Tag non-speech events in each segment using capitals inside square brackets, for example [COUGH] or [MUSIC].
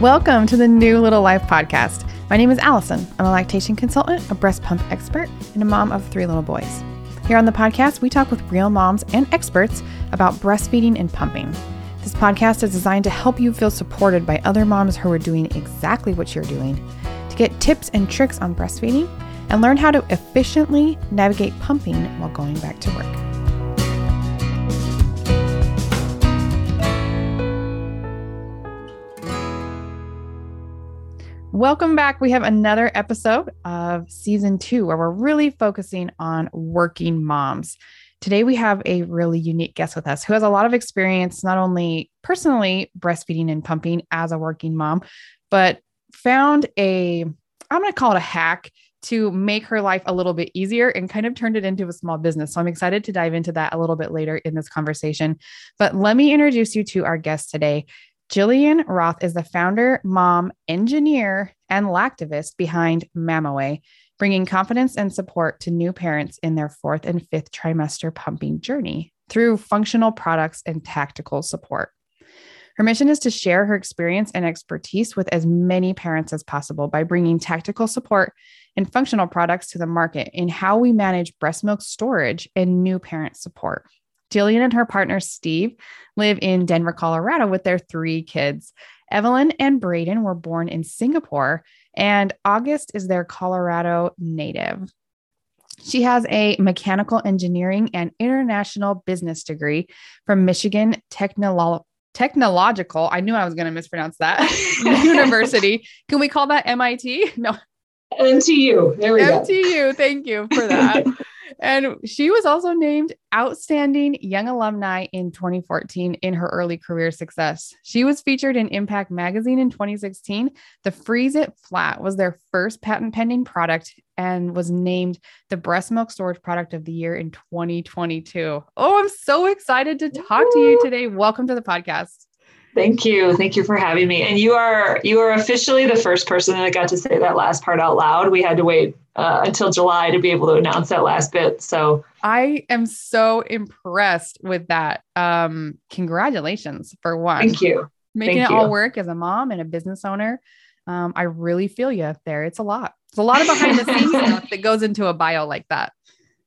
Welcome to the New Little Life podcast. My name is Allison. I'm a lactation consultant, a breast pump expert, and a mom of three little boys. Here on the podcast, we talk with real moms and experts about breastfeeding and pumping. This podcast is designed to help you feel supported by other moms who are doing exactly what you're doing, to get tips and tricks on breastfeeding, and learn how to efficiently navigate pumping while going back to work. Welcome back. We have another episode of season two where we're really focusing on working moms. Today, we have a really unique guest with us who has a lot of experience, not only personally breastfeeding and pumping as a working mom, but found a, I'm going to call it a hack to make her life a little bit easier and kind of turned it into a small business. So I'm excited to dive into that a little bit later in this conversation. But let me introduce you to our guest today. Jillian Roth is the founder, mom, engineer, and lactivist behind Mamaway, bringing confidence and support to new parents in their fourth and fifth trimester pumping journey through functional products and tactical support. Her mission is to share her experience and expertise with as many parents as possible by bringing tactical support and functional products to the market in how we manage breast milk storage and new parent support. Jillian and her partner, Steve, live in Denver, Colorado with their three kids. Evelyn and Braden were born in Singapore, and August is their Colorado native. She has a mechanical engineering and international business degree from Michigan Technolo- Technological. I knew I was going to mispronounce that [LAUGHS] university. Can we call that MIT? No. MTU. There we MTU. go. MTU. Thank you for that. [LAUGHS] And she was also named Outstanding Young Alumni in 2014 in her early career success. She was featured in Impact Magazine in 2016. The Freeze It Flat was their first patent pending product and was named the Breast Milk Storage Product of the Year in 2022. Oh, I'm so excited to talk to you today. Welcome to the podcast. Thank you. Thank you for having me. And you are you are officially the first person that got to say that last part out loud. We had to wait uh, until July to be able to announce that last bit. So I am so impressed with that. Um, congratulations for one. Thank you. Making Thank it you. all work as a mom and a business owner. Um, I really feel you there. It's a lot. It's a lot of behind the scenes [LAUGHS] stuff that goes into a bio like that.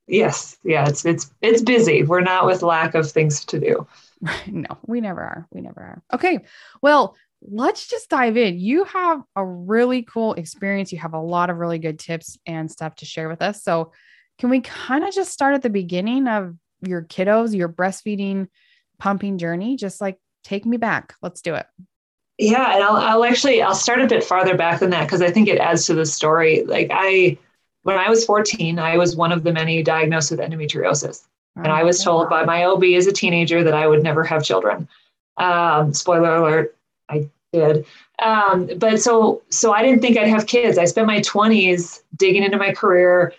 Yes. Yeah. It's it's it's busy. We're not with lack of things to do. [LAUGHS] no, we never are. We never are. Okay. Well, let's just dive in. You have a really cool experience. You have a lot of really good tips and stuff to share with us. So, can we kind of just start at the beginning of your kiddos, your breastfeeding, pumping journey? Just like take me back. Let's do it. Yeah, and I'll, I'll actually I'll start a bit farther back than that because I think it adds to the story. Like I, when I was 14, I was one of the many diagnosed with endometriosis. And I was told by my OB as a teenager that I would never have children. Um, spoiler alert, I did. Um, but so so I didn't think I'd have kids. I spent my 20s digging into my career,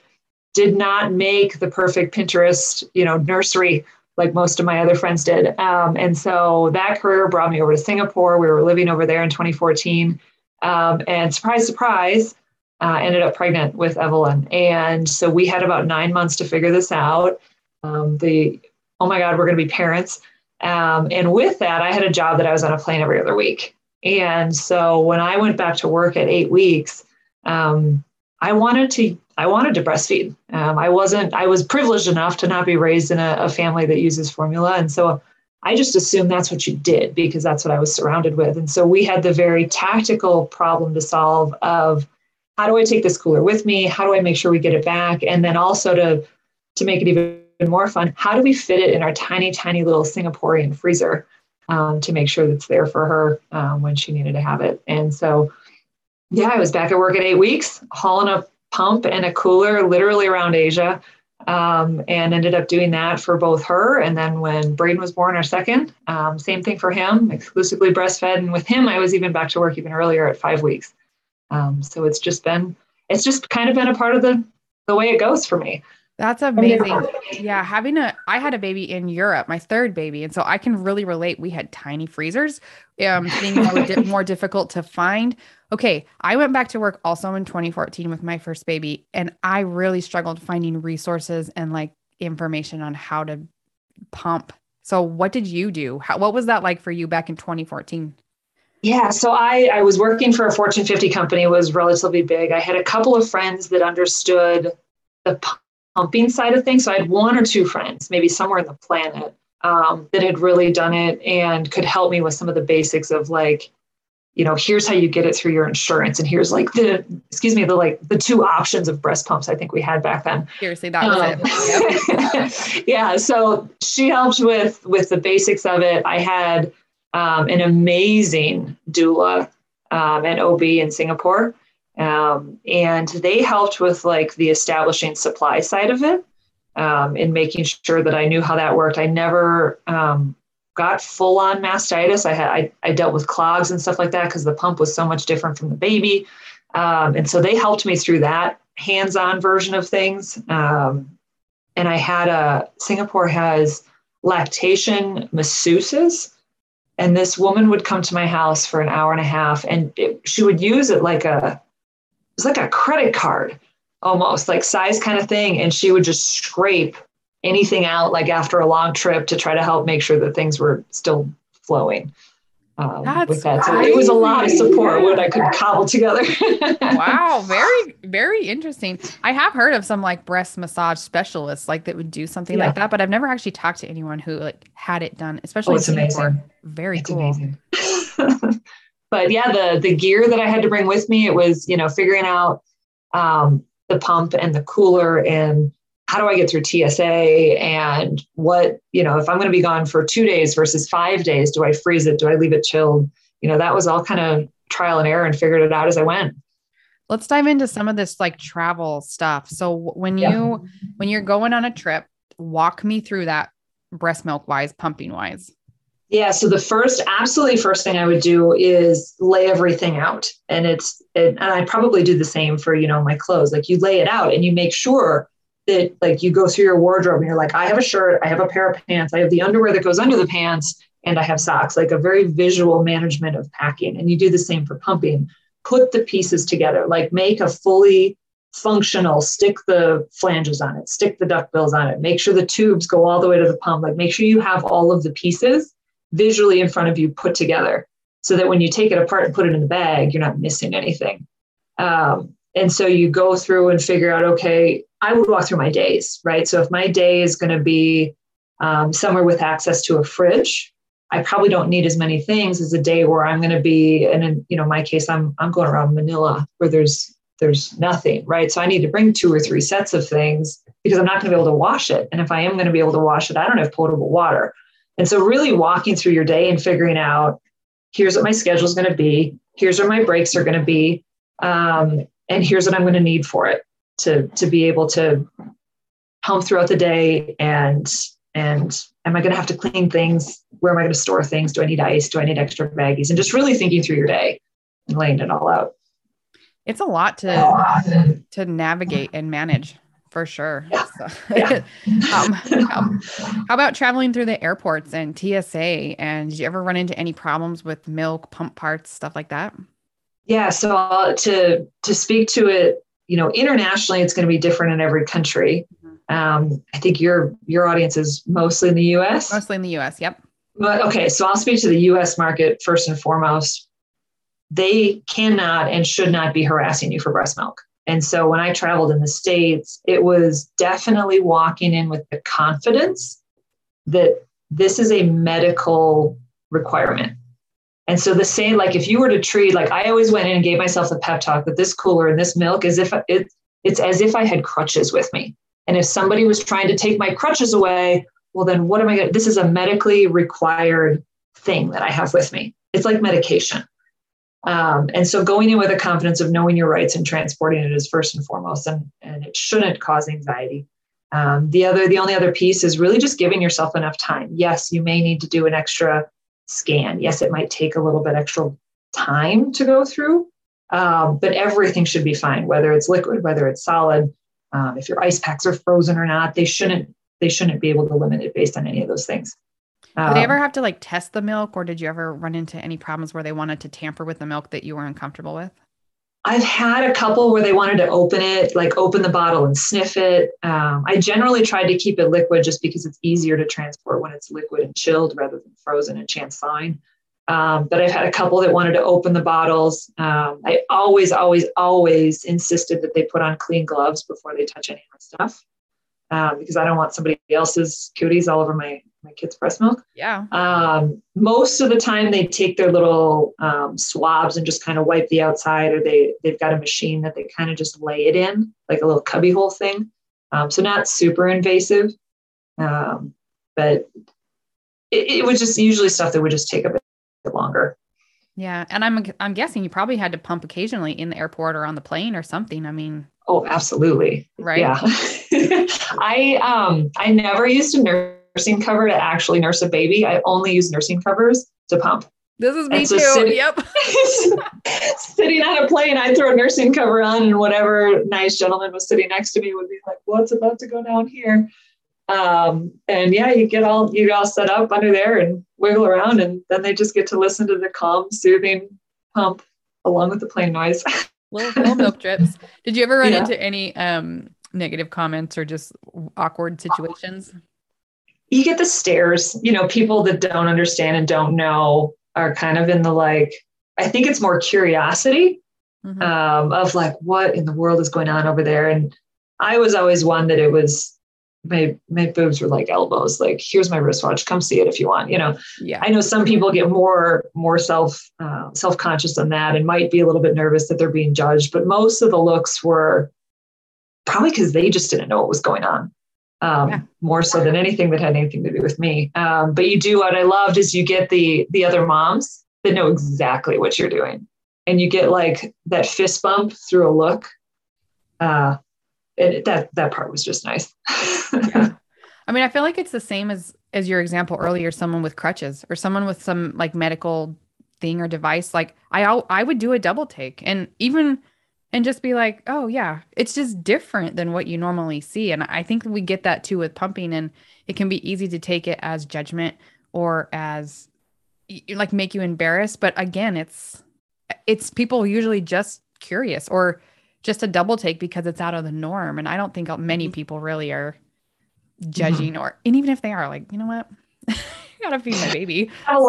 did not make the perfect Pinterest, you know, nursery like most of my other friends did. Um, and so that career brought me over to Singapore. We were living over there in 2014. Um, and surprise, surprise, uh, ended up pregnant with Evelyn. And so we had about nine months to figure this out um, the oh my god we're going to be parents. Um, and with that i had a job that i was on a plane every other week. And so when i went back to work at eight weeks um, i wanted to i wanted to breastfeed. Um, i wasn't i was privileged enough to not be raised in a, a family that uses formula. And so i just assumed that's what you did because that's what i was surrounded with. And so we had the very tactical problem to solve of how do i take this cooler with me? How do i make sure we get it back? And then also to to make it even more fun, how do we fit it in our tiny, tiny little Singaporean freezer um, to make sure that's there for her um, when she needed to have it? And so, yeah, I was back at work at eight weeks, hauling a pump and a cooler literally around Asia, um, and ended up doing that for both her. And then when Braden was born, our second, um, same thing for him, exclusively breastfed. And with him, I was even back to work even earlier at five weeks. Um, so it's just been, it's just kind of been a part of the the way it goes for me. That's amazing. Yeah, having a I had a baby in Europe, my third baby, and so I can really relate. We had tiny freezers. Um, things were di- [LAUGHS] more difficult to find. Okay, I went back to work also in 2014 with my first baby, and I really struggled finding resources and like information on how to pump. So, what did you do? How, what was that like for you back in 2014? Yeah, so I, I was working for a Fortune 50 company, was relatively big. I had a couple of friends that understood the pumping side of things. So I had one or two friends, maybe somewhere in the planet, um, that had really done it and could help me with some of the basics of like, you know, here's how you get it through your insurance, and here's like the excuse me, the like the two options of breast pumps I think we had back then. Seriously, that was um, it. [LAUGHS] Yeah, so she helped with with the basics of it. I had um, an amazing doula um, and OB in Singapore. Um, and they helped with like the establishing supply side of it um, in making sure that I knew how that worked. I never um, got full on mastitis. I had I, I, dealt with clogs and stuff like that because the pump was so much different from the baby. Um, and so they helped me through that hands-on version of things. and I had a Singapore has lactation masseuses and this woman would come to my house for an hour and a half and it, she would use it like a was like a credit card almost like size kind of thing and she would just scrape anything out like after a long trip to try to help make sure that things were still flowing um, That's with that. So it was a lot of support what I could cobble together. wow, [LAUGHS] very very interesting. I have heard of some like breast massage specialists like that would do something yeah. like that, but I've never actually talked to anyone who like had it done, especially oh, it's amazing. Very it's cool. Amazing. [LAUGHS] but yeah, the the gear that I had to bring with me, it was you know figuring out um, the pump and the cooler and how do I get through TSA and what, you know, if I'm going to be gone for two days versus five days, do I freeze it? Do I leave it chilled? You know, that was all kind of trial and error and figured it out as I went. Let's dive into some of this like travel stuff. So when you yeah. when you're going on a trip, walk me through that breast milk wise, pumping wise. Yeah, so the first, absolutely first thing I would do is lay everything out, and it's, it, and I probably do the same for you know my clothes. Like you lay it out, and you make sure that like you go through your wardrobe and you're like, I have a shirt, I have a pair of pants, I have the underwear that goes under the pants, and I have socks, like a very visual management of packing. And you do the same for pumping. Put the pieces together, like make a fully functional, stick the flanges on it, stick the duckbills on it, make sure the tubes go all the way to the pump, like make sure you have all of the pieces visually in front of you put together so that when you take it apart and put it in the bag, you're not missing anything. Um, and so you go through and figure out, okay, I would walk through my days, right? So if my day is going to be um, somewhere with access to a fridge, I probably don't need as many things as a day where I'm going to be, and in you know my case, I'm I'm going around Manila where there's there's nothing, right? So I need to bring two or three sets of things because I'm not going to be able to wash it. And if I am going to be able to wash it, I don't have potable water. And so really walking through your day and figuring out here's what my schedule is going to be, here's where my breaks are going to be, um, and here's what I'm going to need for it to to be able to pump throughout the day and and am I going to have to clean things? Where am I going to store things? Do I need ice? Do I need extra baggies? And just really thinking through your day and laying it all out. It's a lot to to navigate and manage for sure. Yeah. So, yeah. [LAUGHS] um, how, how, about traveling through the airports and TSA? And did you ever run into any problems with milk, pump parts, stuff like that? Yeah. So uh, to to speak to it you know, internationally, it's going to be different in every country. Mm-hmm. Um, I think your your audience is mostly in the U.S. Mostly in the U.S. Yep. But okay, so I'll speak to the U.S. market first and foremost. They cannot and should not be harassing you for breast milk. And so when I traveled in the States, it was definitely walking in with the confidence that this is a medical requirement. And so the same, like if you were to treat, like I always went in and gave myself the pep talk that this cooler and this milk is if it, it's as if I had crutches with me. And if somebody was trying to take my crutches away, well, then what am I going to, this is a medically required thing that I have with me. It's like medication. Um, and so going in with a confidence of knowing your rights and transporting it is first and foremost, and, and it shouldn't cause anxiety. Um, the other, the only other piece is really just giving yourself enough time. Yes, you may need to do an extra scan. Yes, it might take a little bit extra time to go through, um, but everything should be fine, whether it's liquid, whether it's solid. Um, if your ice packs are frozen or not, they shouldn't they shouldn't be able to limit it based on any of those things. Um, did they ever have to like test the milk, or did you ever run into any problems where they wanted to tamper with the milk that you were uncomfortable with? I've had a couple where they wanted to open it, like open the bottle and sniff it. Um, I generally tried to keep it liquid just because it's easier to transport when it's liquid and chilled rather than frozen and chance thawing. Um, but I've had a couple that wanted to open the bottles. Um, I always, always, always insisted that they put on clean gloves before they touch any of my stuff um, because I don't want somebody else's cooties all over my my kids' breast milk. Yeah. Um, most of the time, they take their little um, swabs and just kind of wipe the outside, or they they've got a machine that they kind of just lay it in, like a little cubbyhole thing. Um, so not super invasive, um, but it, it was just usually stuff that would just take a bit longer. Yeah, and I'm I'm guessing you probably had to pump occasionally in the airport or on the plane or something. I mean, oh, absolutely, right? Yeah, [LAUGHS] I um I never used a nursing cover to actually nurse a baby. I only use nursing covers to pump. This is me so too. Sitting, yep. [LAUGHS] [LAUGHS] sitting on a plane, I throw a nursing cover on, and whatever nice gentleman was sitting next to me would be like, "What's about to go down here?" Um, and yeah, you get all you get all set up under there and wiggle around, and then they just get to listen to the calm, soothing pump along with the plane noise. [LAUGHS] little, little milk drips. Did you ever run yeah. into any um, negative comments or just awkward situations? You get the stares. You know, people that don't understand and don't know are kind of in the like. I think it's more curiosity mm-hmm. um, of like what in the world is going on over there, and I was always one that it was my my boobs were like elbows like here's my wristwatch come see it if you want you know yeah i know some people get more more self uh, self-conscious than that and might be a little bit nervous that they're being judged but most of the looks were probably because they just didn't know what was going on um, yeah. more so than anything that had anything to do with me um, but you do what i loved is you get the the other moms that know exactly what you're doing and you get like that fist bump through a look uh, it, that that part was just nice. yeah. [LAUGHS] I mean, I feel like it's the same as as your example earlier, someone with crutches or someone with some like medical thing or device. Like I I would do a double take and even and just be like, "Oh yeah, it's just different than what you normally see." And I think we get that too with pumping and it can be easy to take it as judgment or as like make you embarrassed, but again, it's it's people usually just curious or just a double take because it's out of the norm. And I don't think many mm-hmm. people really are judging mm-hmm. or, and even if they are like, you know what? I [LAUGHS] gotta feed my baby. [LAUGHS] Oh,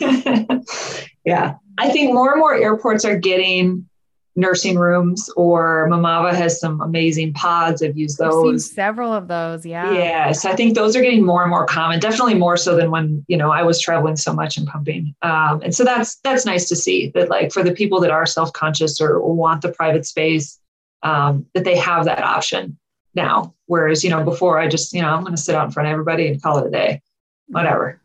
look. [LAUGHS] Yeah. I think more and more airports are getting nursing rooms or Mamava has some amazing pods. I've used those. I've seen several of those. Yeah. Yeah. So I think those are getting more and more common, definitely more so than when, you know, I was traveling so much and pumping. Um, and so that's, that's nice to see that like for the people that are self-conscious or, or want the private space, um, that they have that option now. Whereas, you know, before I just, you know, I'm going to sit out in front of everybody and call it a day, whatever.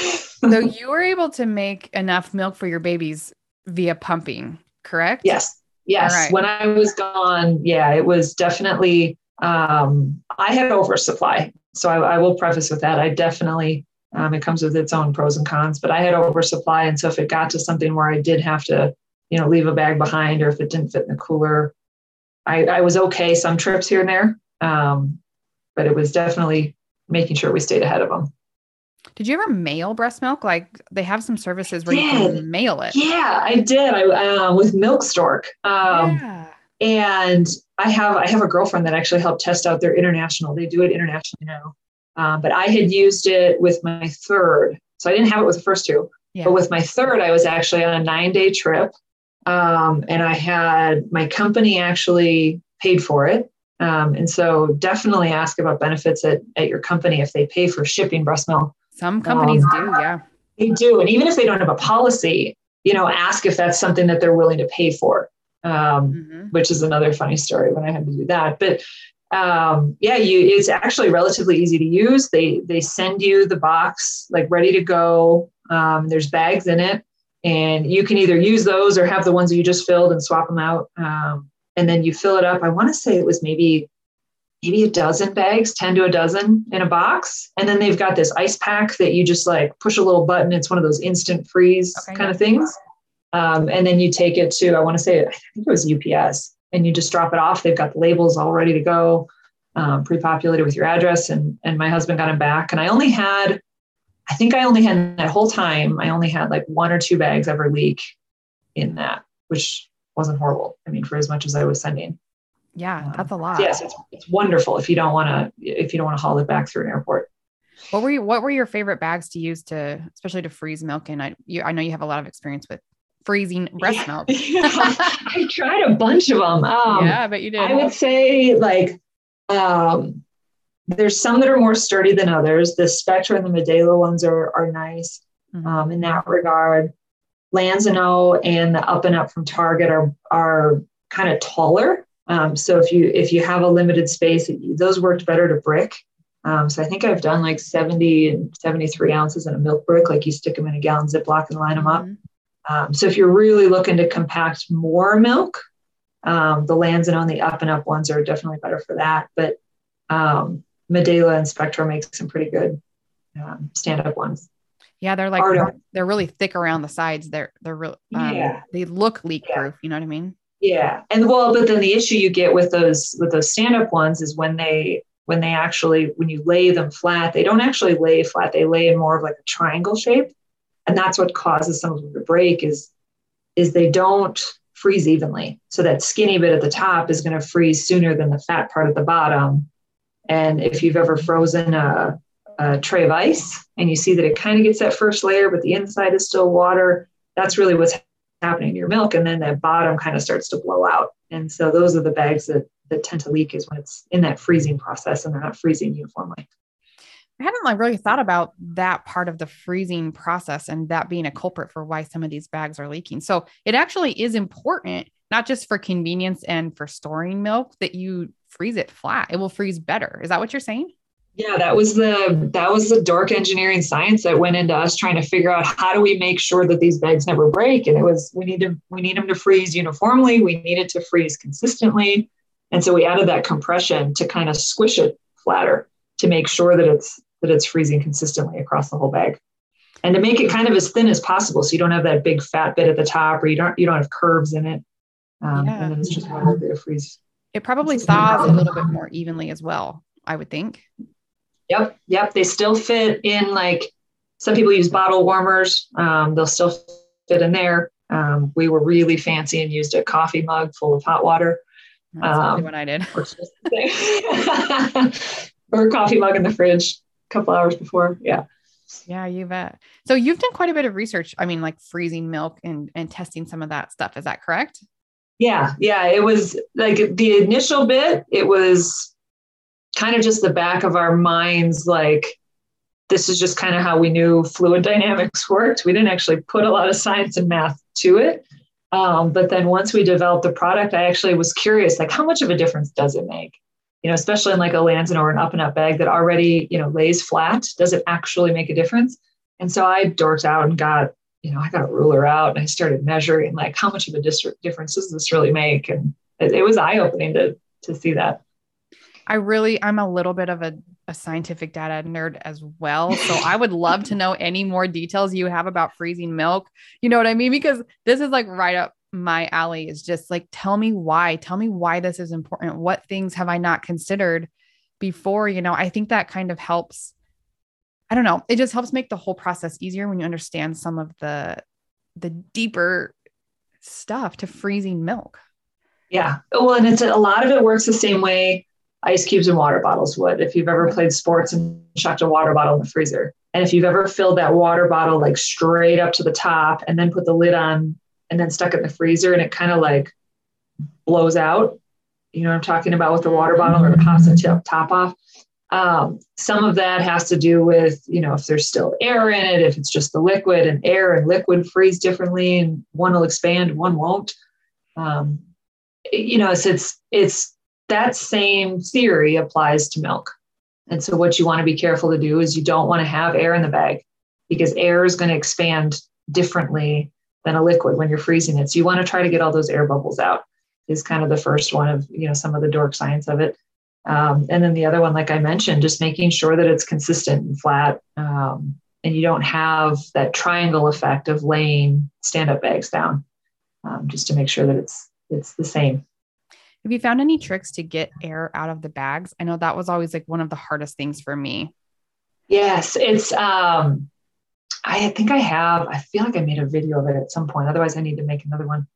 so [LAUGHS] you were able to make enough milk for your babies via pumping correct? Yes. Yes. Right. When I was gone, yeah, it was definitely, um, I had oversupply. So I, I will preface with that. I definitely, um, it comes with its own pros and cons, but I had oversupply. And so if it got to something where I did have to, you know, leave a bag behind or if it didn't fit in the cooler, I, I was okay some trips here and there. Um, but it was definitely making sure we stayed ahead of them. Did you ever mail breast milk? Like they have some services where you can mail it. Yeah, I did. I uh, with Milk Stork. Um, yeah. And I have I have a girlfriend that actually helped test out their international. They do it internationally now. Um, but I had used it with my third, so I didn't have it with the first two. Yeah. But with my third, I was actually on a nine day trip, um, and I had my company actually paid for it. Um, and so definitely ask about benefits at, at your company if they pay for shipping breast milk. Some companies um, do, yeah. They do. And even if they don't have a policy, you know, ask if that's something that they're willing to pay for, um, mm-hmm. which is another funny story when I had to do that. But um, yeah, you it's actually relatively easy to use. They they send you the box like ready to go. Um, there's bags in it, and you can either use those or have the ones that you just filled and swap them out. Um, and then you fill it up. I want to say it was maybe maybe a dozen bags, 10 to a dozen in a box. And then they've got this ice pack that you just like push a little button. It's one of those instant freeze okay, kind of things. Um, and then you take it to, I want to say, I think it was UPS, and you just drop it off. They've got the labels all ready to go, um, pre populated with your address. And, and my husband got them back. And I only had, I think I only had that whole time, I only had like one or two bags every week in that, which wasn't horrible. I mean, for as much as I was sending. Yeah, um, that's a lot. Yes, it's, it's wonderful if you don't want to if you don't want to haul it back through an airport. what were you, what were your favorite bags to use to, especially to freeze milk? And I, you, I know you have a lot of experience with freezing [LAUGHS] breast milk. [LAUGHS] I tried a bunch of them. Um, yeah, but you did. I would say like, um, there's some that are more sturdy than others. The Spectra and the Medela ones are, are nice mm-hmm. um, in that regard. Lansinoh and the Up and Up from Target are, are kind of taller. Um, so if you if you have a limited space, those worked better to brick. Um, so I think I've done like 70 and 73 ounces in a milk brick, like you stick them in a gallon Ziploc and line them up. Mm-hmm. Um, so if you're really looking to compact more milk, um, the Lansinoh and on the Up and Up ones are definitely better for that. But um, Medela and Spectra make some pretty good um, stand-up ones. Yeah, they're like they're really thick around the sides. They're they're real. Um, yeah. They look leak proof. Yeah. You know what I mean? Yeah, and well, but then the issue you get with those with those stand-up ones is when they when they actually when you lay them flat, they don't actually lay flat. They lay in more of like a triangle shape, and that's what causes some of them to break. Is is they don't freeze evenly. So that skinny bit at the top is going to freeze sooner than the fat part at the bottom. And if you've ever frozen a, a tray of ice and you see that it kind of gets that first layer, but the inside is still water, that's really what's happening to your milk. And then that bottom kind of starts to blow out. And so those are the bags that, that tend to leak is when it's in that freezing process and they're not freezing uniformly. I hadn't like really thought about that part of the freezing process and that being a culprit for why some of these bags are leaking. So it actually is important, not just for convenience and for storing milk, that you freeze it flat. It will freeze better. Is that what you're saying? Yeah, that was the that was the dark engineering science that went into us trying to figure out how do we make sure that these bags never break. And it was we need to we need them to freeze uniformly. We need it to freeze consistently. And so we added that compression to kind of squish it flatter to make sure that it's that it's freezing consistently across the whole bag. And to make it kind of as thin as possible so you don't have that big fat bit at the top or you don't you don't have curves in it. Um, yeah. and then it's just one to freeze it probably thaws a little bit more evenly as well, I would think. Yep. Yep. They still fit in like some people use bottle warmers. Um, they'll still fit in there. Um, we were really fancy and used a coffee mug full of hot water. That's um, what I did. [LAUGHS] or a coffee mug in the fridge a couple hours before. Yeah. Yeah, you bet. So you've done quite a bit of research. I mean, like freezing milk and and testing some of that stuff. Is that correct? Yeah, yeah. It was like the initial bit, it was kind of just the back of our minds, like, this is just kind of how we knew fluid [LAUGHS] dynamics worked. We didn't actually put a lot of science and math to it. Um, but then once we developed the product, I actually was curious, like, how much of a difference does it make? You know, especially in like a Lansinoh or an up and up bag that already, you know, lays flat. Does it actually make a difference? And so I dorked out and got you know, I got a ruler out and I started measuring like how much of a difference does this really make? And it, it was eye opening to to see that. I really, I'm a little bit of a, a scientific data nerd as well. So I would love to know any more details you have about freezing milk. You know what I mean? Because this is like right up my alley is just like, tell me why, tell me why this is important. What things have I not considered before? You know, I think that kind of helps I don't know. It just helps make the whole process easier when you understand some of the the deeper stuff to freezing milk. Yeah. Well, and it's a lot of it works the same way ice cubes and water bottles would. If you've ever played sports and chucked a water bottle in the freezer, and if you've ever filled that water bottle like straight up to the top and then put the lid on and then stuck it in the freezer and it kind of like blows out, you know what I'm talking about with the water bottle or the pasta the top off. Um, some of that has to do with, you know, if there's still air in it, if it's just the liquid and air and liquid freeze differently and one will expand, one won't. Um, you know, so it's, it's that same theory applies to milk. And so what you want to be careful to do is you don't want to have air in the bag because air is going to expand differently than a liquid when you're freezing it. So you want to try to get all those air bubbles out is kind of the first one of, you know, some of the dork science of it. Um, and then the other one, like I mentioned, just making sure that it's consistent and flat. Um, and you don't have that triangle effect of laying stand-up bags down, um, just to make sure that it's it's the same. Have you found any tricks to get air out of the bags? I know that was always like one of the hardest things for me. Yes, it's um I think I have. I feel like I made a video of it at some point. Otherwise, I need to make another one.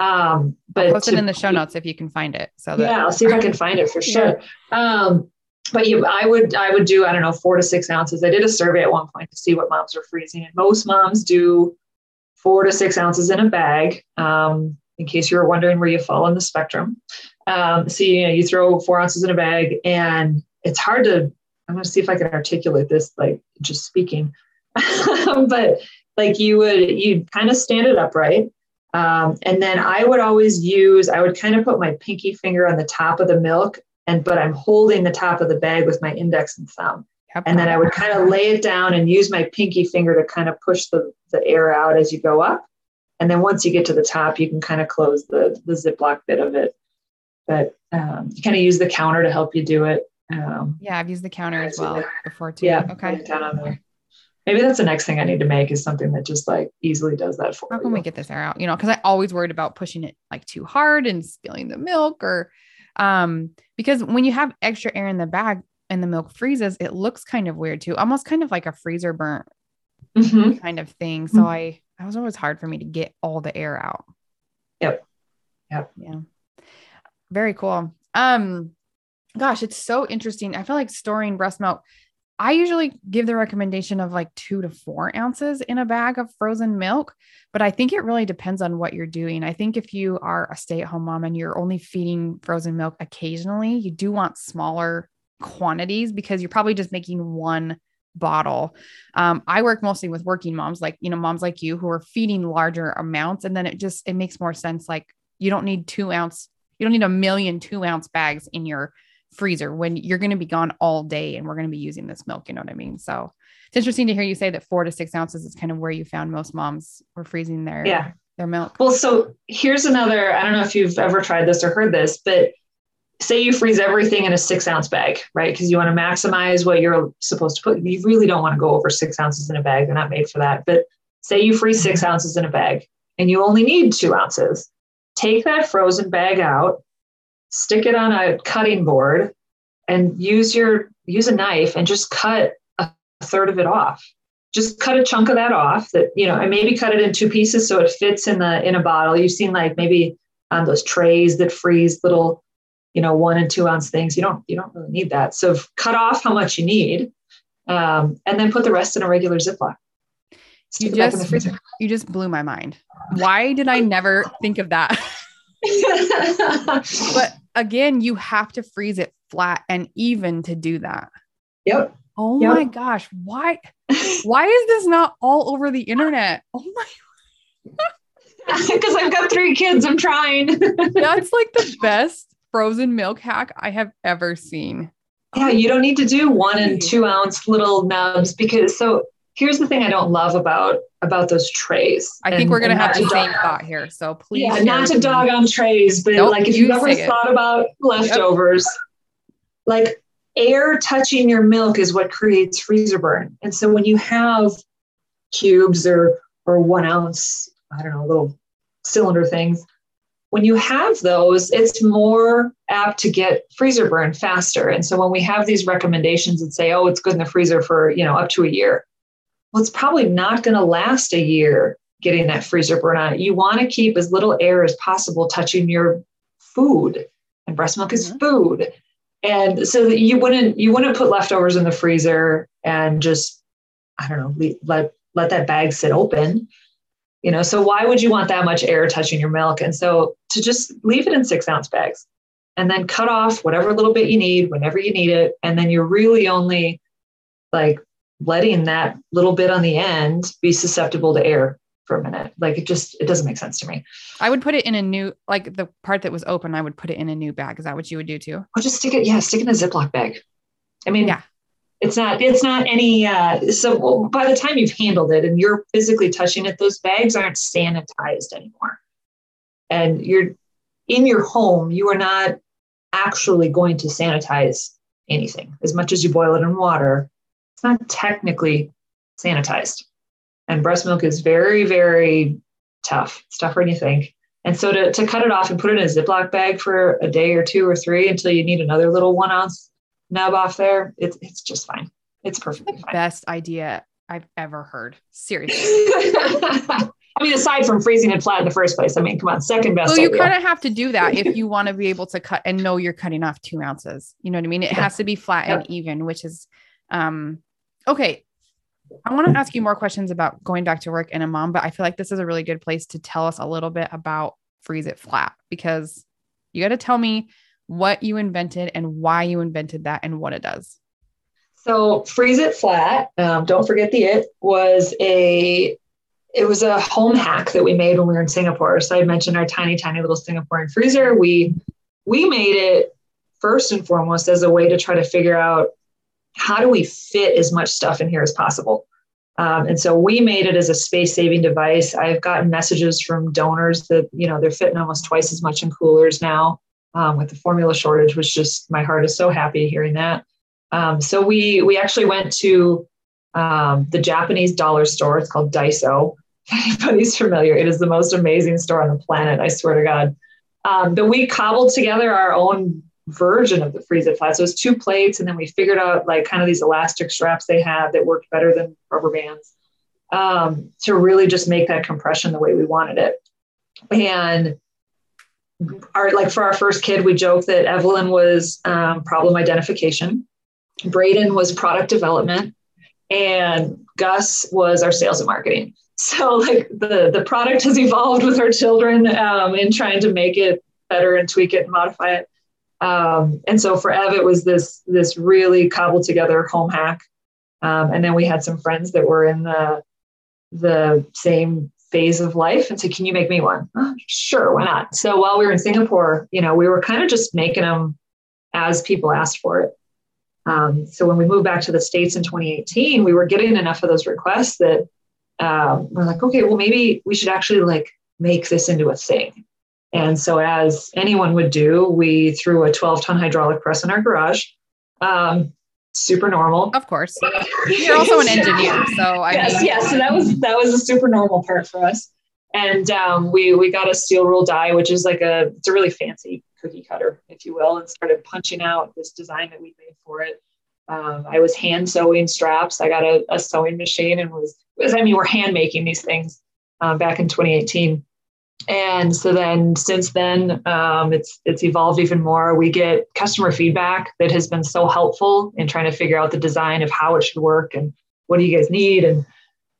Um, but I'll post it in the show notes if you can find it. So that- yeah, I'll see if I can find it for [LAUGHS] sure. Yeah. Um, but you, I would, I would do, I don't know, four to six ounces. I did a survey at one point to see what moms are freezing, and most moms do four to six ounces in a bag. Um, in case you were wondering where you fall in the spectrum. Um, so you, know, you throw four ounces in a bag, and it's hard to. I'm going to see if I can articulate this, like just speaking. [LAUGHS] but like you would, you'd kind of stand it upright, um, and then I would always use. I would kind of put my pinky finger on the top of the milk, and but I'm holding the top of the bag with my index and thumb. Yep. And then I would kind of lay it down and use my pinky finger to kind of push the, the air out as you go up. And then once you get to the top, you can kind of close the, the Ziploc bit of it. But um, you kind of use the counter to help you do it. Um, yeah, I've used the counter as well before too. Yeah. Okay. Maybe that's the next thing I need to make is something that just like easily does that for How can you. we get this air out? You know, because I always worried about pushing it like too hard and spilling the milk or um because when you have extra air in the bag and the milk freezes, it looks kind of weird too, almost kind of like a freezer burnt mm-hmm. kind of thing. So mm-hmm. I that was always hard for me to get all the air out. Yep. Yep. Yeah. Very cool. Um, gosh, it's so interesting. I feel like storing breast milk. I usually give the recommendation of like two to four ounces in a bag of frozen milk, but I think it really depends on what you're doing. I think if you are a stay at home mom and you're only feeding frozen milk occasionally, you do want smaller quantities because you're probably just making one bottle. Um, I work mostly with working moms, like, you know, moms like you who are feeding larger amounts. And then it just, it makes more sense. Like you don't need two ounce, you don't need a million two ounce bags in your freezer when you're going to be gone all day and we're going to be using this milk. You know what I mean? So it's interesting to hear you say that four to six ounces is kind of where you found most moms were freezing their, yeah. their milk. Well, so here's another, I don't know if you've ever tried this or heard this, but say you freeze everything in a six ounce bag, right? Because you want to maximize what you're supposed to put. You really don't want to go over six ounces in a bag. They're not made for that. But say you freeze six ounces in a bag and you only need two ounces. Take that frozen bag out, stick it on a cutting board, and use your use a knife and just cut a third of it off. Just cut a chunk of that off that, you know, and maybe cut it in two pieces so it fits in the in a bottle. You've seen like maybe on those trays that freeze little you know one and two ounce things you don't you don't really need that so cut off how much you need um, and then put the rest in a regular ziploc you just you just blew my mind why did i never think of that [LAUGHS] but again you have to freeze it flat and even to do that yep oh yep. my gosh why why is this not all over the internet oh my [LAUGHS] because I've got three kids. I'm trying. [LAUGHS] That's like the best frozen milk hack I have ever seen. Yeah, you don't need to do one and two ounce little nubs because so here's the thing I don't love about about those trays. I think we're gonna have the same thought here. So please, yeah, not to dog on trays, but nope, like if you have ever thought it. about leftovers, yep. like air touching your milk is what creates freezer burn. And so when you have cubes or or one ounce, I don't know, little cylinder things, when you have those, it's more apt to get freezer burn faster. And so when we have these recommendations that say, oh, it's good in the freezer for, you know, up to a year, well, it's probably not going to last a year getting that freezer burn on it. You want to keep as little air as possible touching your food. And breast milk is mm-hmm. food. And so that you wouldn't you wouldn't put leftovers in the freezer and just, I don't know, let let that bag sit open you know so why would you want that much air touching your milk and so to just leave it in six ounce bags and then cut off whatever little bit you need whenever you need it and then you're really only like letting that little bit on the end be susceptible to air for a minute. Like it just it doesn't make sense to me. I would put it in a new like the part that was open i would put it in a new bag. Is that what you would do too? Or just stick it yeah stick it in a ziploc bag. I mean yeah. it's not it's not any uh, so by the time you've handled it and you're physically touching it those bags aren't sanitized anymore. And you're in your home you are not actually going to sanitize anything. As much as you boil it in water it's not technically sanitized and breast milk is very very tough it's tougher than you think and so to, to cut it off and put it in a ziploc bag for a day or two or three until you need another little one ounce nub off there, it's it's just fine. It's perfectly fine. Best idea I've ever heard. Seriously. [LAUGHS] I mean, aside from freezing it flat in the first place, I mean, come on, second best. Well, you kind of have to do that if you want to be able to cut and know you're cutting off two ounces. You know what I mean? It has to be flat and even, which is um okay. I want to ask you more questions about going back to work and a mom, but I feel like this is a really good place to tell us a little bit about freeze it flat because you got to tell me what you invented and why you invented that and what it does. So freeze it flat. Um, don't forget the it was a it was a home hack that we made when we were in Singapore. So I mentioned our tiny, tiny little Singaporean freezer. We we made it first and foremost as a way to try to figure out how do we fit as much stuff in here as possible. Um, and so we made it as a space saving device. I've gotten messages from donors that you know they're fitting almost twice as much in coolers now um, with the formula shortage, which just my heart is so happy hearing that. Um, so we we actually went to um, the Japanese dollar store. It's called Daiso. [LAUGHS] Anybody's familiar, it is the most amazing store on the planet. I swear to God. Um, but we cobbled together our own version of the freeze it flat. So it was two plates, and then we figured out like kind of these elastic straps they had that worked better than rubber bands um, to really just make that compression the way we wanted it. And our like for our first kid, we joked that Evelyn was um, problem identification, Braden was product development, and Gus was our sales and marketing. [LAUGHS] So like the the product has evolved with our children um, in trying to make it better and tweak it and modify it. Um, and so for Ev, it was this this really cobbled together home hack. Um, and then we had some friends that were in the the same phase of life and said, "Can you make me one?" Oh, sure, why not? So while we were in Singapore, you know, we were kind of just making them as people asked for it. Um, so when we moved back to the states in 2018, we were getting enough of those requests that um, we're like, okay, well maybe we should actually like make this into a thing. And so, as anyone would do, we threw a 12 ton hydraulic press in our garage. Um, super normal. Of course. You're also an [LAUGHS] engineer. So, I yes, mean, yes. So, that was, that was a super normal part for us. And um, we, we got a steel rule die, which is like a, it's a really fancy cookie cutter, if you will, and started punching out this design that we made for it. Um, I was hand sewing straps. I got a, a, sewing machine and was, was, I mean, we're hand making these things um, back in 2018 and so then since then um, it's it's evolved even more. We get customer feedback that has been so helpful in trying to figure out the design of how it should work and what do you guys need. And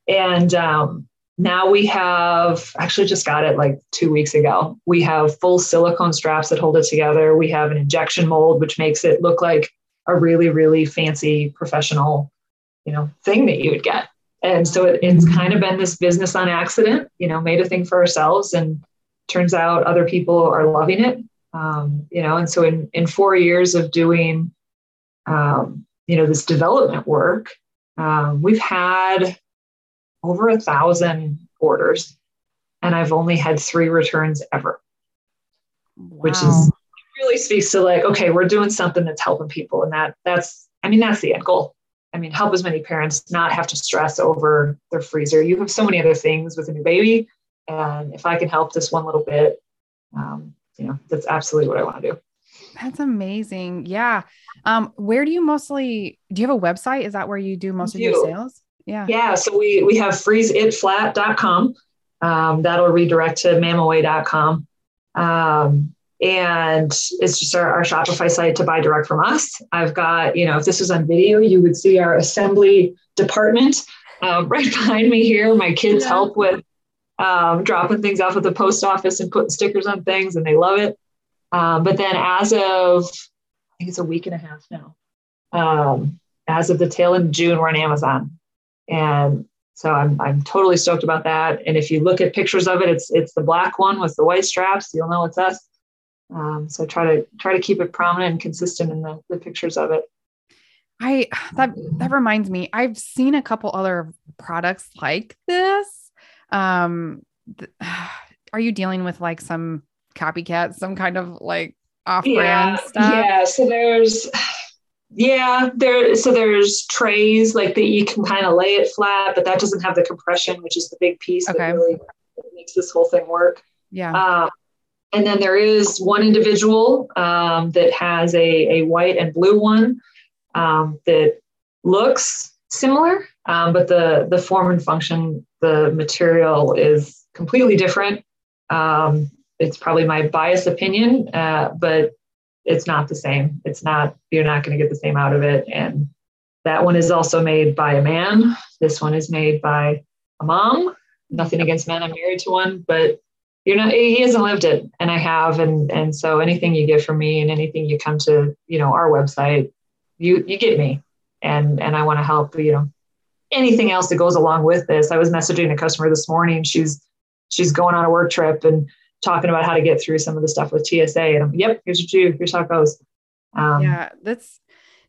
and um, now we have actually just got it like two weeks ago. We have full silicone straps that hold it together. We have an injection mold which makes it look like a really really fancy professional you know thing that you would get and so it, it's kind of been this business on accident, you know, made a thing for ourselves and turns out other people are loving it. Um, you know, and so in, in four years of doing, um, you know, this development work, um, we've had over a thousand orders and I've only had three returns ever, wow. which is really speaks to like, okay, we're doing something that's helping people. And that that's, I mean, that's the end goal. I mean, help as many parents not have to stress over their freezer. You have so many other things with a new baby. And if I can help this one little bit, um, you know, that's absolutely what I want to do. That's amazing. Yeah. Um, where do you mostly do you have a website? Is that where you do most of your sales? Yeah. Yeah. So we we have freezeitflat.com. Um, that'll redirect to mamaway.com. Um, and it's just our, our, Shopify site to buy direct from us. I've got, you know, if this was on video, you would see our assembly department uh, [LAUGHS] right behind me here. My kids yeah. help with um, dropping things off at the post office and putting stickers on things, and they love it. Um, but then, as of I think it's a week and a half now, um, as of the tail end of June, we're on Amazon, and so I'm I'm totally stoked about that. And if you look at pictures of it, it's it's the black one with the white straps. You'll know it's us. Um, so try to try to keep it prominent and consistent in the, the pictures of it. I that that reminds me, I've seen a couple other products like this. Um, th- [SIGHS] are you dealing with like some copycats, some kind of like off-brand yeah, stuff? Yeah. So there's [SIGHS] yeah, there so there's trays like that you can kind of lay it flat, but that doesn't have the compression, which is the big piece okay. that really makes this whole thing work. Yeah. Um, and then there is one individual um, that has a, a white and blue one um, that looks similar. Um, but the the form and function, the material is completely different. Um, it's probably my biased opinion, uh, but it's not the same. It's not, you're not going to get the same out of it. And that one is also made by a man. This one is made by a mom. Nothing against men. I'm married to one, but you're not, he hasn't lived it and I have. And, and so anything you get from me and anything you come to, you know, our website, you, you get me and, and I want to help, you know, anything else that goes along with this. I was messaging a customer this morning. She's, she's going on a work trip and talking about how to get through some of the stuff with TSA. And I'm, yep, here's what you, here's how it goes. Um, yeah, that's,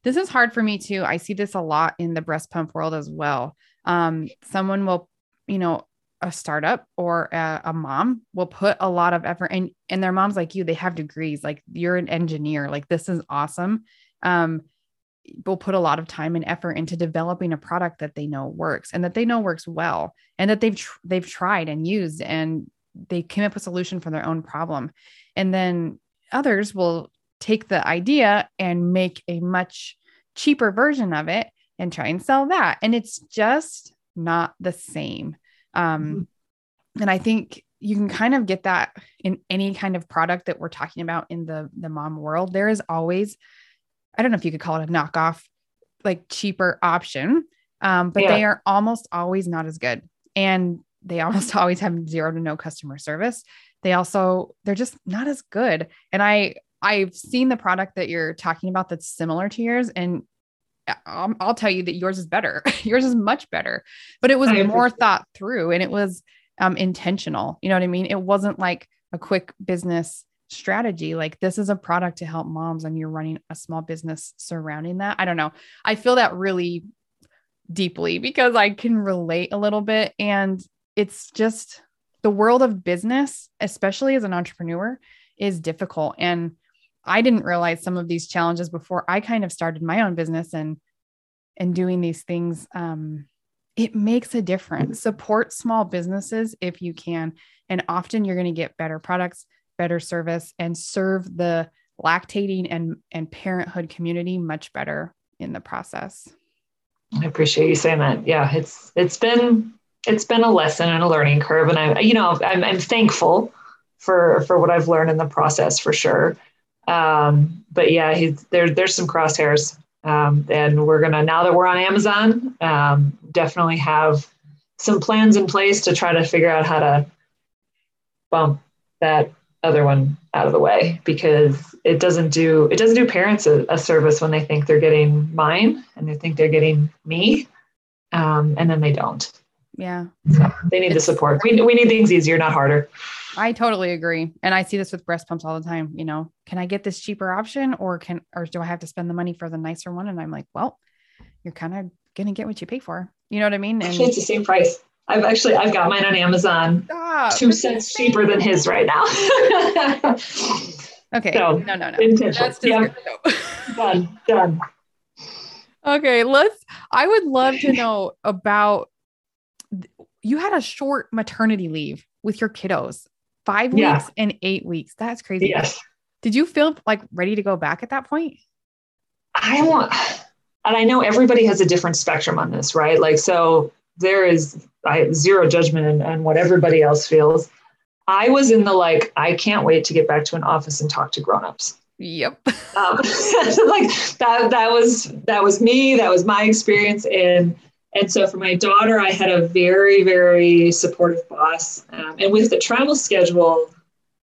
this is hard for me too. I see this a lot in the breast pump world as well. Um, someone will, you know, a startup or a, a, mom will put a lot of effort and and their moms like you they have degrees like you're an engineer like this is awesome um will put a lot of time and effort into developing a product that they know works and that they know works well and that they've tr- they've tried and used and they came up with a solution for their own problem. And then others will take the idea and make a much cheaper version of it and try and sell that. And it's just not the same. Um, mm-hmm. And I think you can kind of get that in any kind of product that we're talking about in the the mom world. There is always, I don't know if you could call it a knockoff, like cheaper option, um, but yeah. they are almost always not as good. And they almost [LAUGHS] always have zero to no customer service. They also they're just not as good. And I I've seen the product that you're talking about that's similar to yours and I'll, I'll tell you that yours is better. [LAUGHS] yours is much better, but it was more thought through and it was um, intentional. You know what I mean? It wasn't like a quick business strategy. Like this is a product to help moms and you're running a small business surrounding that. I don't know. I feel that really deeply because I can relate a little bit. And it's just the world of business, especially as an entrepreneur, is difficult. And I didn't realize some of these challenges before I kind of started my own business and and doing these things. Um, it makes a difference. Support small businesses if you can, and often you're going to get better products, better service, and serve the lactating and and parenthood community much better in the process. I appreciate you saying that. Yeah, it's it's been it's been a lesson and a learning curve, and I, you know, I'm, I'm thankful for for what I've learned in the process for sure. Um, but yeah, he's, there there's some crosshairs, um, and we're gonna now that we're on Amazon, um, definitely have some plans in place to try to figure out how to bump that other one out of the way because it doesn't do it doesn't do parents a, a service when they think they're getting mine and they think they're getting me. Um, and then they don't yeah. So they need it's, the support. We, we need things easier, not harder. I totally agree. And I see this with breast pumps all the time. You know, can I get this cheaper option or can, or do I have to spend the money for the nicer one? And I'm like, well, you're kind of going to get what you pay for. You know what I mean? And it's the same price. I've actually, I've got mine on Amazon Stop. two cents cheaper than his right now. [LAUGHS] okay. So, no, no, no. That's just yep. [LAUGHS] done, done. Okay. Let's, I would love to know about you had a short maternity leave with your kiddos, five yeah. weeks and eight weeks. That's crazy. Yes. Did you feel like ready to go back at that point? I want, and I know everybody has a different spectrum on this, right? Like, so there is I, zero judgment on what everybody else feels. I was in the like, I can't wait to get back to an office and talk to grown-ups. Yep. Um, [LAUGHS] like that, that was, that was me. That was my experience. And and so for my daughter, I had a very, very supportive boss. Um, and with the travel schedule,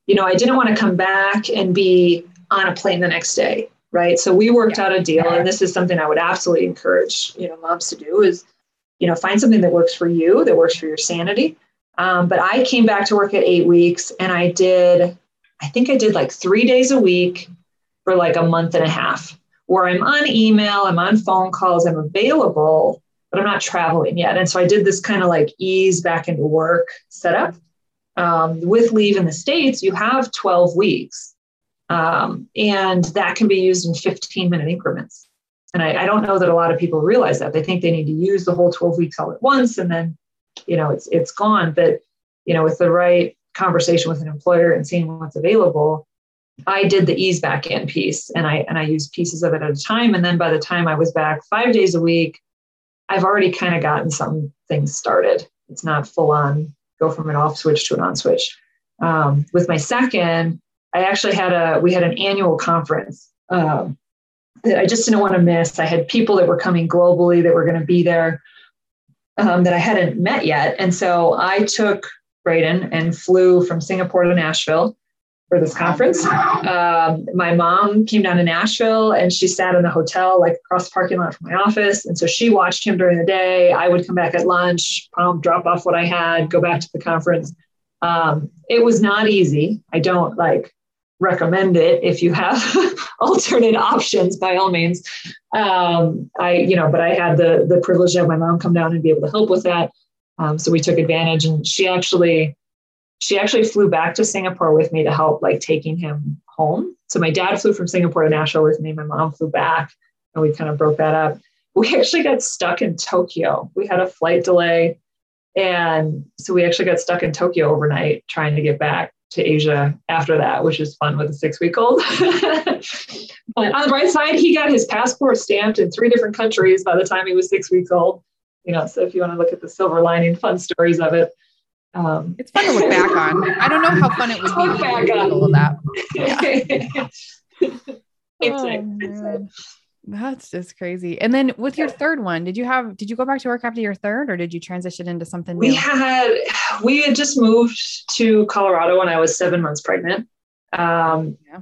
you know, I didn't want to come back and be on a plane the next day, right? So we worked out a deal, and this is something I would absolutely encourage, you know, moms to do is, you know, find something that works for you, that works for your sanity. Um, but I came back to work at eight weeks, and I did, I think I did like three days a week for like a month and a half, where I'm on email, I'm on phone calls, I'm available but I'm not traveling yet. And so I did this kind of like ease back into work setup. Um, with leave in the States, you have 12 weeks. Um, and that can be used in 15 minute increments. And I, I, don't know that a lot of people realize that. They think they need to use the whole 12 weeks all at once and then, you know, it's it's gone. But, you know, with the right conversation with an employer and seeing what's available, I did the ease back in piece and I and I used pieces of it at a time. And then by the time I was back five days a week, I've already kind of gotten some things started. It's not full on go from an off switch to an on switch. Um, with my second, I actually had a we had an annual conference um, that I just didn't want to miss. I had people that were coming globally that were going to be there um, that I hadn't met yet, and so I took Braden and flew from Singapore to Nashville for this conference. Um, my mom came down to Nashville and she sat in the hotel, like across the parking lot from my office. And so she watched him during the day. I would come back at lunch, um, drop off what I had, go back to the conference. Um, it was not easy. I don't like recommend it if you have [LAUGHS] alternate options by all means. Um, I, you know, but I had the the privilege of my mom come down and be able to help with that. Um, so we took advantage and she actually she actually flew back to Singapore with me to help like taking him home. So my dad flew from Singapore to Nashville with me. My mom flew back and we kind of broke that up. We actually got stuck in Tokyo. We had a flight delay. And so we actually got stuck in Tokyo overnight trying to get back to Asia after that, which is fun with a six week old. [LAUGHS] but on the bright side, he got his passport stamped in three different countries by the time he was six weeks old. You know, so if you want to look at the silver lining, fun stories of it, um, it's fun to look back on. I don't know how fun it would be to back on all of that. Yeah. oh, That's just crazy. And then with your third one, did you have did you go back to work after your third or did you transition into something new? We had we had just moved to Colorado when I was seven months pregnant. Um yeah.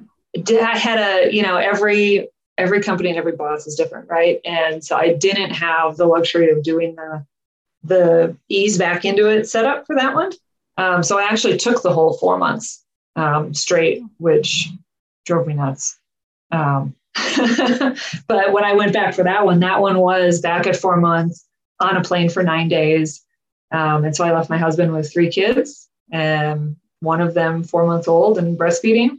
I had a, you know, every every company and every boss is different, right? And so I didn't have the luxury of doing the the ease back into it setup for that one. Um, so I actually took the whole four months um, straight, which drove me nuts. Um, [LAUGHS] but when I went back for that one, that one was back at four months on a plane for nine days. Um, and so I left my husband with three kids, and one of them four months old and breastfeeding.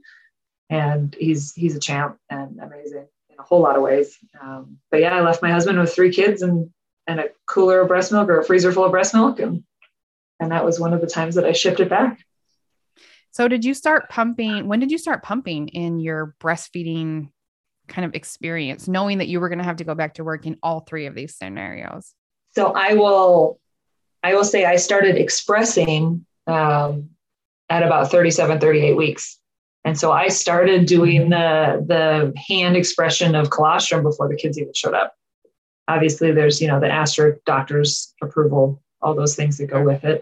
And he's he's a champ and amazing in a whole lot of ways. Um, but yeah, I left my husband with three kids and and a cooler of breast milk or a freezer full of breast milk. And, and that was one of the times that I shipped it back. So did you start pumping? When did you start pumping in your breastfeeding kind of experience, knowing that you were going to have to go back to work in all three of these scenarios? So I will, I will say I started expressing um, at about 37, 38 weeks. And so I started doing the, the hand expression of colostrum before the kids even showed up obviously there's you know the asterisk doctor's approval all those things that go with it.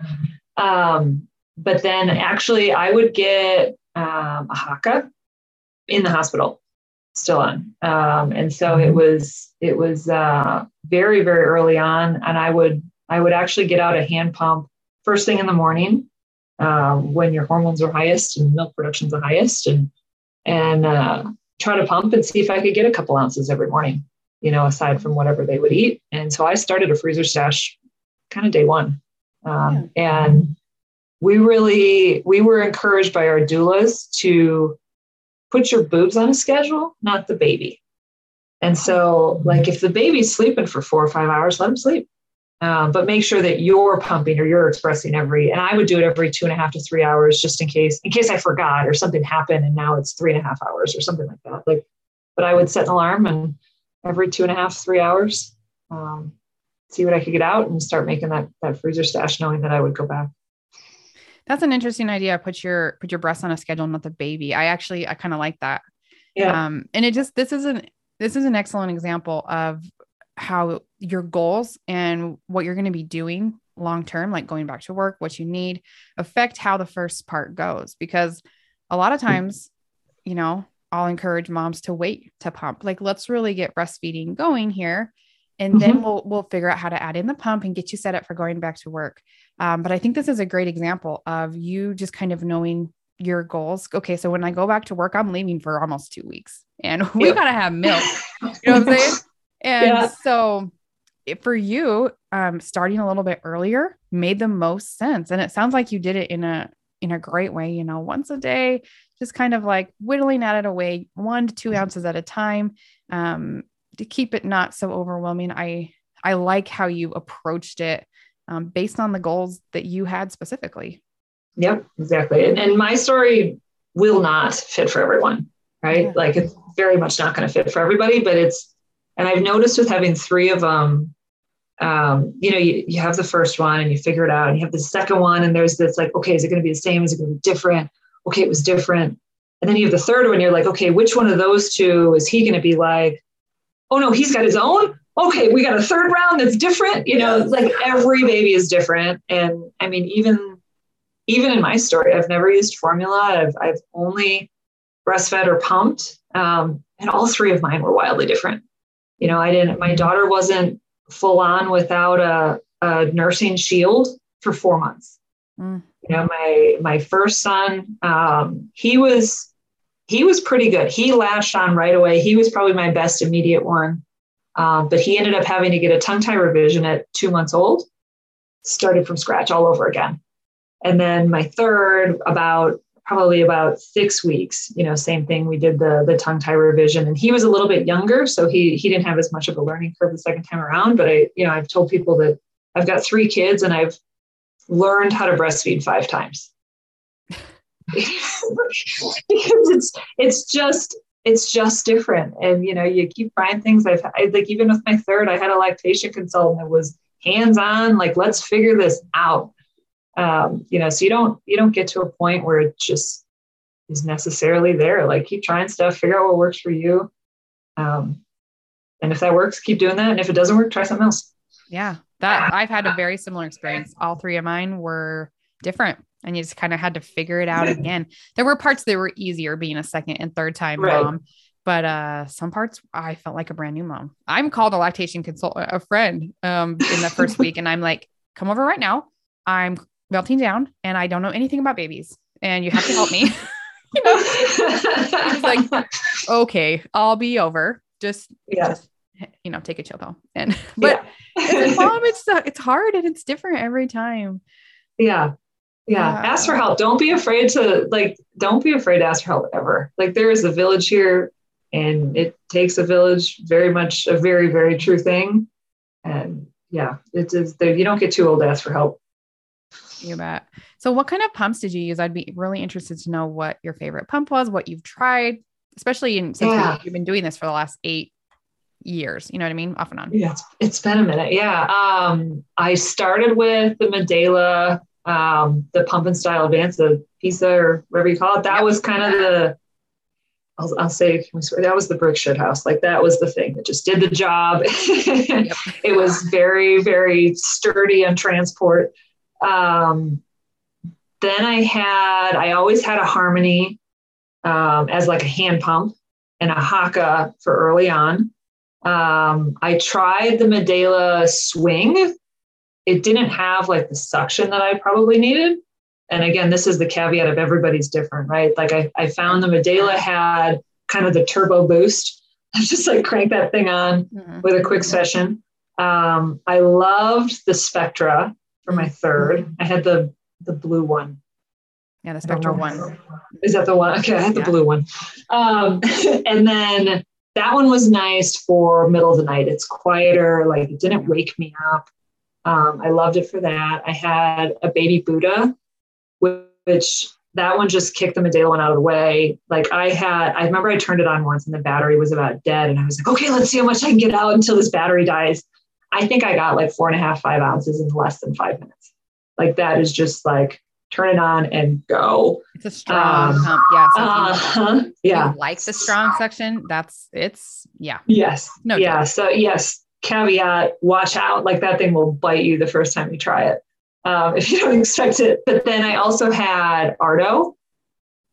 Um, but then actually i would get um, a Haakaa in the hospital still on. Um, and so it was it was uh, very very early on and i would i would actually get out a hand pump first thing in the morning um, when your hormones are highest and milk production's the highest and and uh, try to pump and see if i could get a couple ounces every morning you know, aside from whatever they would eat. And so I started a freezer stash kind of day one. Um, yeah. And we really, we were encouraged by our doulas to put your boobs on a schedule, not the baby. And so, like, if the baby's sleeping for four or five hours, let them sleep. Um, but make sure that you're pumping or you're expressing every, and I would do it every two and a half to three hours just in case, in case I forgot or something happened and now it's three and a half hours or something like that. Like, but I would set an alarm and every two and a half, three hours, um, see what I could get out and start making that that freezer stash, knowing that I would go back. That's an interesting idea. Put your put your breasts on a schedule, not the baby. I actually I kind of like that. Yeah. Um, and it just this is an this is an excellent example of how your goals and what you're going to be doing long term, like going back to work, what you need, affect how the first part goes. Because a lot of times, you know, I'll encourage moms to wait to pump. Like, let's really get breastfeeding going here. And mm-hmm. then we'll we'll figure out how to add in the pump and get you set up for going back to work. Um, but I think this is a great example of you just kind of knowing your goals. Okay, so when I go back to work, I'm leaving for almost two weeks, and [LAUGHS] we yep. gotta have milk. You know what I'm saying? [LAUGHS] And yeah. so for you, um, starting a little bit earlier made the most sense, and it sounds like you did it in a in a great way. You know, once a day, just kind of like whittling at it away one to two ounces at a time um, to keep it not so overwhelming. I I like how you approached it um, based on the goals that you had specifically. Yep, exactly. And, and my story will not fit for everyone, right? Yeah. Like it's very much not going to fit for everybody, but it's, and I've noticed with having three of them, um, you know, you, you have the first one and you figure it out, and you have the second one, and there's this like, okay, is it going to be the same? Is it going to be different? Okay, it was different. And then you have the third one, you're like, okay, which one of those two is he going to be like? Oh no, he's got his own. Okay, we got a third round that's different. You know, like every baby is different. And I mean, even even in my story, I've never used formula. I've I've only breastfed or pumped. Um, and all three of mine were wildly different. You know, I didn't, my daughter wasn't full on without a, a nursing shield for four months. Mm. You know, my my first son, um, he was he was pretty good. He latched on right away. He was probably my best immediate one. Um, but he ended up having to get a tongue tie revision at two months old, started from scratch all over again. And then my third, about probably about six weeks, you know, same thing. We did the the tongue tie revision, and he was a little bit younger, so he he didn't have as much of a learning curve the second time around. But I, you know, I've told people that I've got three kids, and I've learned how to breastfeed five times [LAUGHS] because it's it's just it's just different and you know you keep trying things i've I, like even with my third i had a lactation consultant that was hands on like let's figure this out um, you know so you don't you don't get to a point where it just is necessarily there. Like keep trying stuff figure out what works for you. Um, and if that works keep doing that. And if it doesn't work try something else. Yeah that i've had a very similar experience. All three of mine were different and you just kind of had to figure it out [LAUGHS] again. There were parts that were easier being a second and third time right. mom but uh some parts i felt like a brand new mom. I'm called a lactation consultant a friend um in the first week and i'm like come over right now. I'm melting down and I don't know anything about babies and you have to help me. [LAUGHS] you know, he's like, [LAUGHS] okay, I'll be over. Just, yeah. just, you know, take a chill pill. And, [LAUGHS] but yeah. mom, it's, it's hard and it's different every time. Yeah. Yeah. yeah. Ask for help. Don't be afraid to like, don't be afraid to ask for help ever. Like there is a village here and it takes a village very much a very, very true thing. And yeah, it's, it's you don't get too old to ask for help. You bet. So, what kind of pumps did you use? I'd be really interested to know what your favorite pump was, what you've tried, especially in since yeah. you've been doing this for the last eight years. You know what I mean? Off and on. Yeah, it's, it's been a minute. Yeah. Um, I started with the Medela, um, the Pump In Style advance, the PISA or whatever you call it. That yep. was kind of the I'll, I'll say that was the brick shit house. Like that was the thing that just did the job. [LAUGHS] yep. It was very, very sturdy on transport. Um, then I had, I always had a Harmony um, as like a hand pump and a Haakaa for early on. Um, I tried the Medela Swing. It didn't have like the suction that I probably needed. And again, this is the caveat of everybody's different, right? Like I, I found the Medela had kind of the turbo boost. [LAUGHS] I just like crank that thing on mm-hmm. with a quick session. Um, I loved the Spectra for my third. I had the the blue one. Yeah, the Spectra one. Is that the one? Okay, I had the blue one. Um, [LAUGHS] and then that one was nice for middle of the night. It's quieter, like it didn't wake me up. Um, I loved it for that. I had a baby Buddha, which that one just kicked the Medela one out of the way. Like I had, I remember I turned it on once and the battery was about dead. And I was like, okay, let's see how much I can get out until this battery dies. I think I got like four and a half, five ounces in less than five minutes. Like that is just like turn it on and go. It's a strong um, pump. Yeah. So uh, yeah. like the strong section, that's it's yeah. Yes. No. Yeah. Doubt. So yes, caveat, watch out. Like that thing will bite you the first time you try it. Um, if you don't [LAUGHS] expect it. But then I also had Ardo.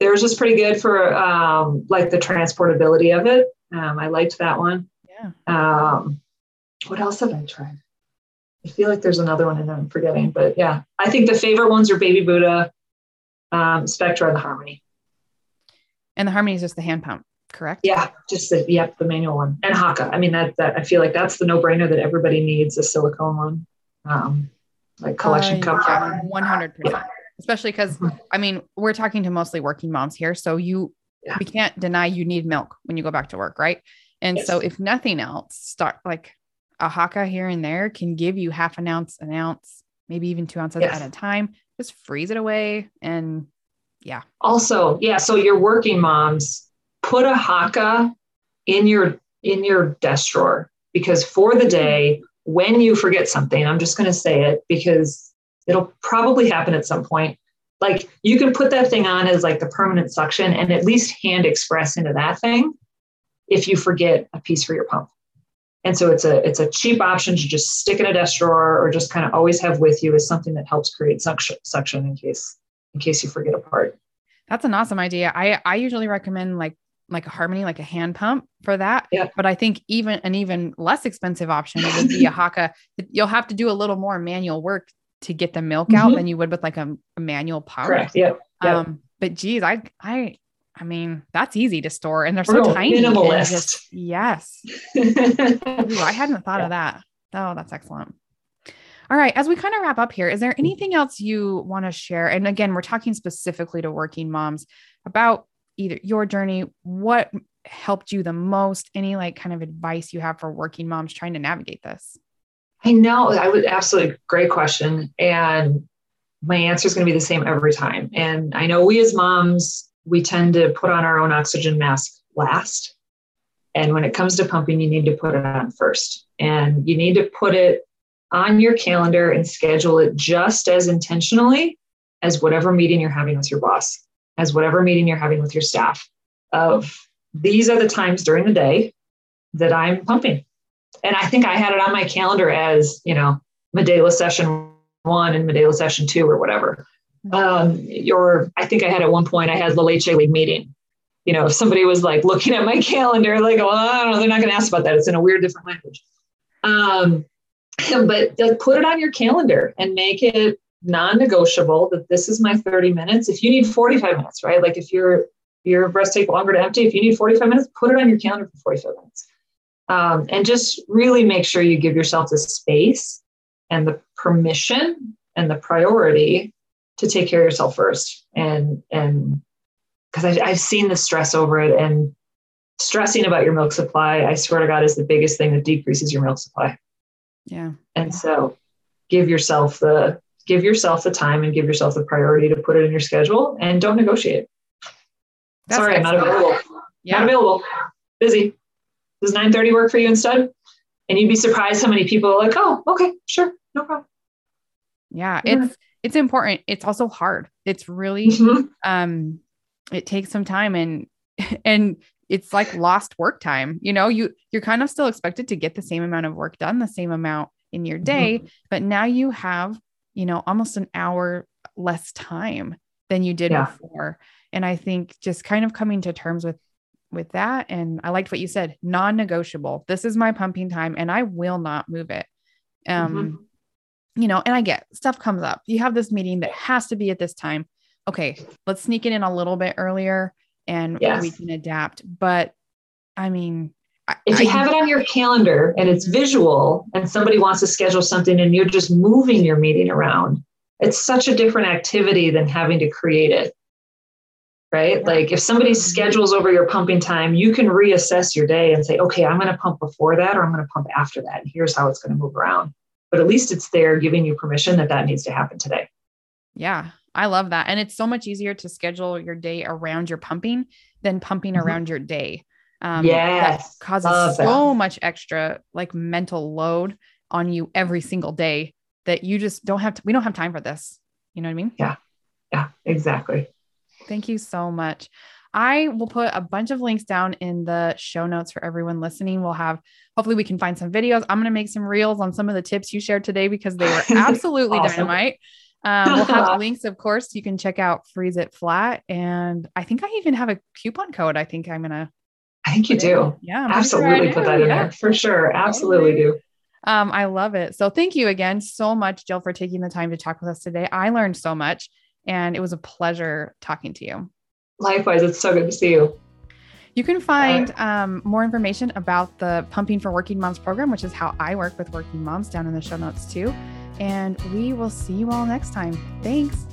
Theirs was just pretty good for um, like the transportability of it. Um, I liked that one. Yeah. What else have I tried? I feel like there's another one and I'm forgetting, but yeah, I think the favorite ones are Baby Buddha, um, Spectra, and the Harmony. And the Harmony is just the hand pump, correct? Yeah, just the yep, the manual one, and Haakaa. I mean that that I feel like that's the no brainer that everybody needs a silicone one, um, like collection uh, cup. One hundred percent. Especially because mm-hmm. I mean we're talking to mostly working moms here, so you yeah. we can't deny you need milk when you go back to work, right? And yes. so if nothing else, start like a Haakaa here and there can give you half an ounce, an ounce, maybe even two ounces yes. at a time. Just freeze it away. And yeah. Also, yeah. So your working moms, put a Haakaa in your in your desk drawer because for the day, when you forget something, I'm just going to say it because it'll probably happen at some point. Like you can put that thing on as like the permanent suction and at least hand express into that thing if you forget a piece for your pump. And so it's a it's a cheap option to just stick in a desk drawer or just kind of always have with you as something that helps create suction suction in case in case you forget a part. That's an awesome idea. I I usually recommend like like a harmony, like a hand pump for that. Yeah. But I think even an even less expensive option would be a Haakaa. You'll have to do a little more manual work to get the milk out mm-hmm. than you would with like a, a manual pump. Correct. Yeah. Yep. Um, but geez, I I I mean, that's easy to store and they're so Real tiny. Minimalist. Just, yes. [LAUGHS] Ooh, I hadn't thought yeah. of that. Oh, that's excellent. All right. As we kind of wrap up here, is there mm-hmm. anything else you want to share? And again, we're talking specifically to working moms about either your journey, what helped you the most, any like kind of advice you have for working moms trying to navigate this? I know I would absolutely great question. And my answer is going to be the same every time. And I know we as moms, we tend to put on our own oxygen mask last. And when it comes to pumping, you need to put it on first. And you need to put it on your calendar and schedule it just as intentionally as whatever meeting you're having with your boss as whatever meeting you're having with your staff of these are the times during the day that I'm pumping. And I think I had it on my calendar as, you know, Medela session one and Medela session two or whatever. Um, your, I think I had at one point, I had the Leche League meeting. You know, if somebody was like looking at my [LAUGHS] calendar, like, well, I don't know, they're not going to ask about that. It's in a weird, different language. Um, [CLEARS THROAT] but put it on your calendar and make it non-negotiable that this is my 30 minutes if you need 45 minutes right like if your your breasts take longer to empty if you need 45 minutes put it on your calendar for 45 minutes um, and just really make sure you give yourself the space and the permission and the priority to take care of yourself first and and because I've seen the stress over it and stressing about your milk supply i swear to god is the biggest thing that decreases your milk supply yeah and so give yourself the give yourself the time and give yourself the priority to put it in your schedule and don't negotiate. That's Sorry, excellent. I'm not available. Yeah. Not available. Busy. Does 9:30 work for you instead? And you'd be surprised how many people are like, oh, okay, sure, no problem. Yeah, yeah. it's it's important. It's also hard. It's really mm-hmm. um it takes some time and [LAUGHS] and it's like lost work time. You know, you you're kind of still expected to get the same amount of work done, the same amount in your day, mm-hmm. but now you have you know, almost an hour less time than you did yeah. before. And I think just kind of coming to terms with with that and I liked what you said, non-negotiable. This is my pumping time and I will not move it. Um mm-hmm. You know, and I get stuff comes up. You have this meeting that has to be at this time. Okay, let's sneak it in a little bit earlier and yes. we can adapt. But I mean, if you I, have it on your calendar and it's visual and somebody wants to schedule something and you're just moving your meeting around, it's such a different activity than having to create it. Right? Like if somebody mm-hmm. schedules over your pumping time, you can reassess your day and say, okay, I'm going to pump before that or I'm going to pump after that. And here's how it's going to move around. But at least it's there giving you permission that that needs to happen today. Yeah, I love that. And it's so much easier to schedule your day around your pumping than pumping mm-hmm. around your day um, yes, that causes so much extra like mental load on you every single day that you just don't have to, we don't have time for this. You know what I mean? Yeah. Yeah, exactly. Thank you so much. I will put a bunch of links down in the show notes for everyone listening. We'll have, hopefully, we can find some videos. I'm going to make some reels on some of the tips you shared today because they were [LAUGHS] absolutely awesome. dynamite. Um, we'll have [LAUGHS] links, of course. You can check out Freeze It Flat. And I think I even have a coupon code. I think I'm going to I think you do. Yeah. Absolutely sure put that in yeah. there for sure. Absolutely do. Um, I love it. So thank you again so much, Jill, for taking the time to talk with us today. I learned so much and it was a pleasure talking to you. Likewise, it's so good to see you. You can find um, more information about the Pumping for Working Moms program, which is how I work with working moms, down in the show notes too. And we will see you all next time. Thanks.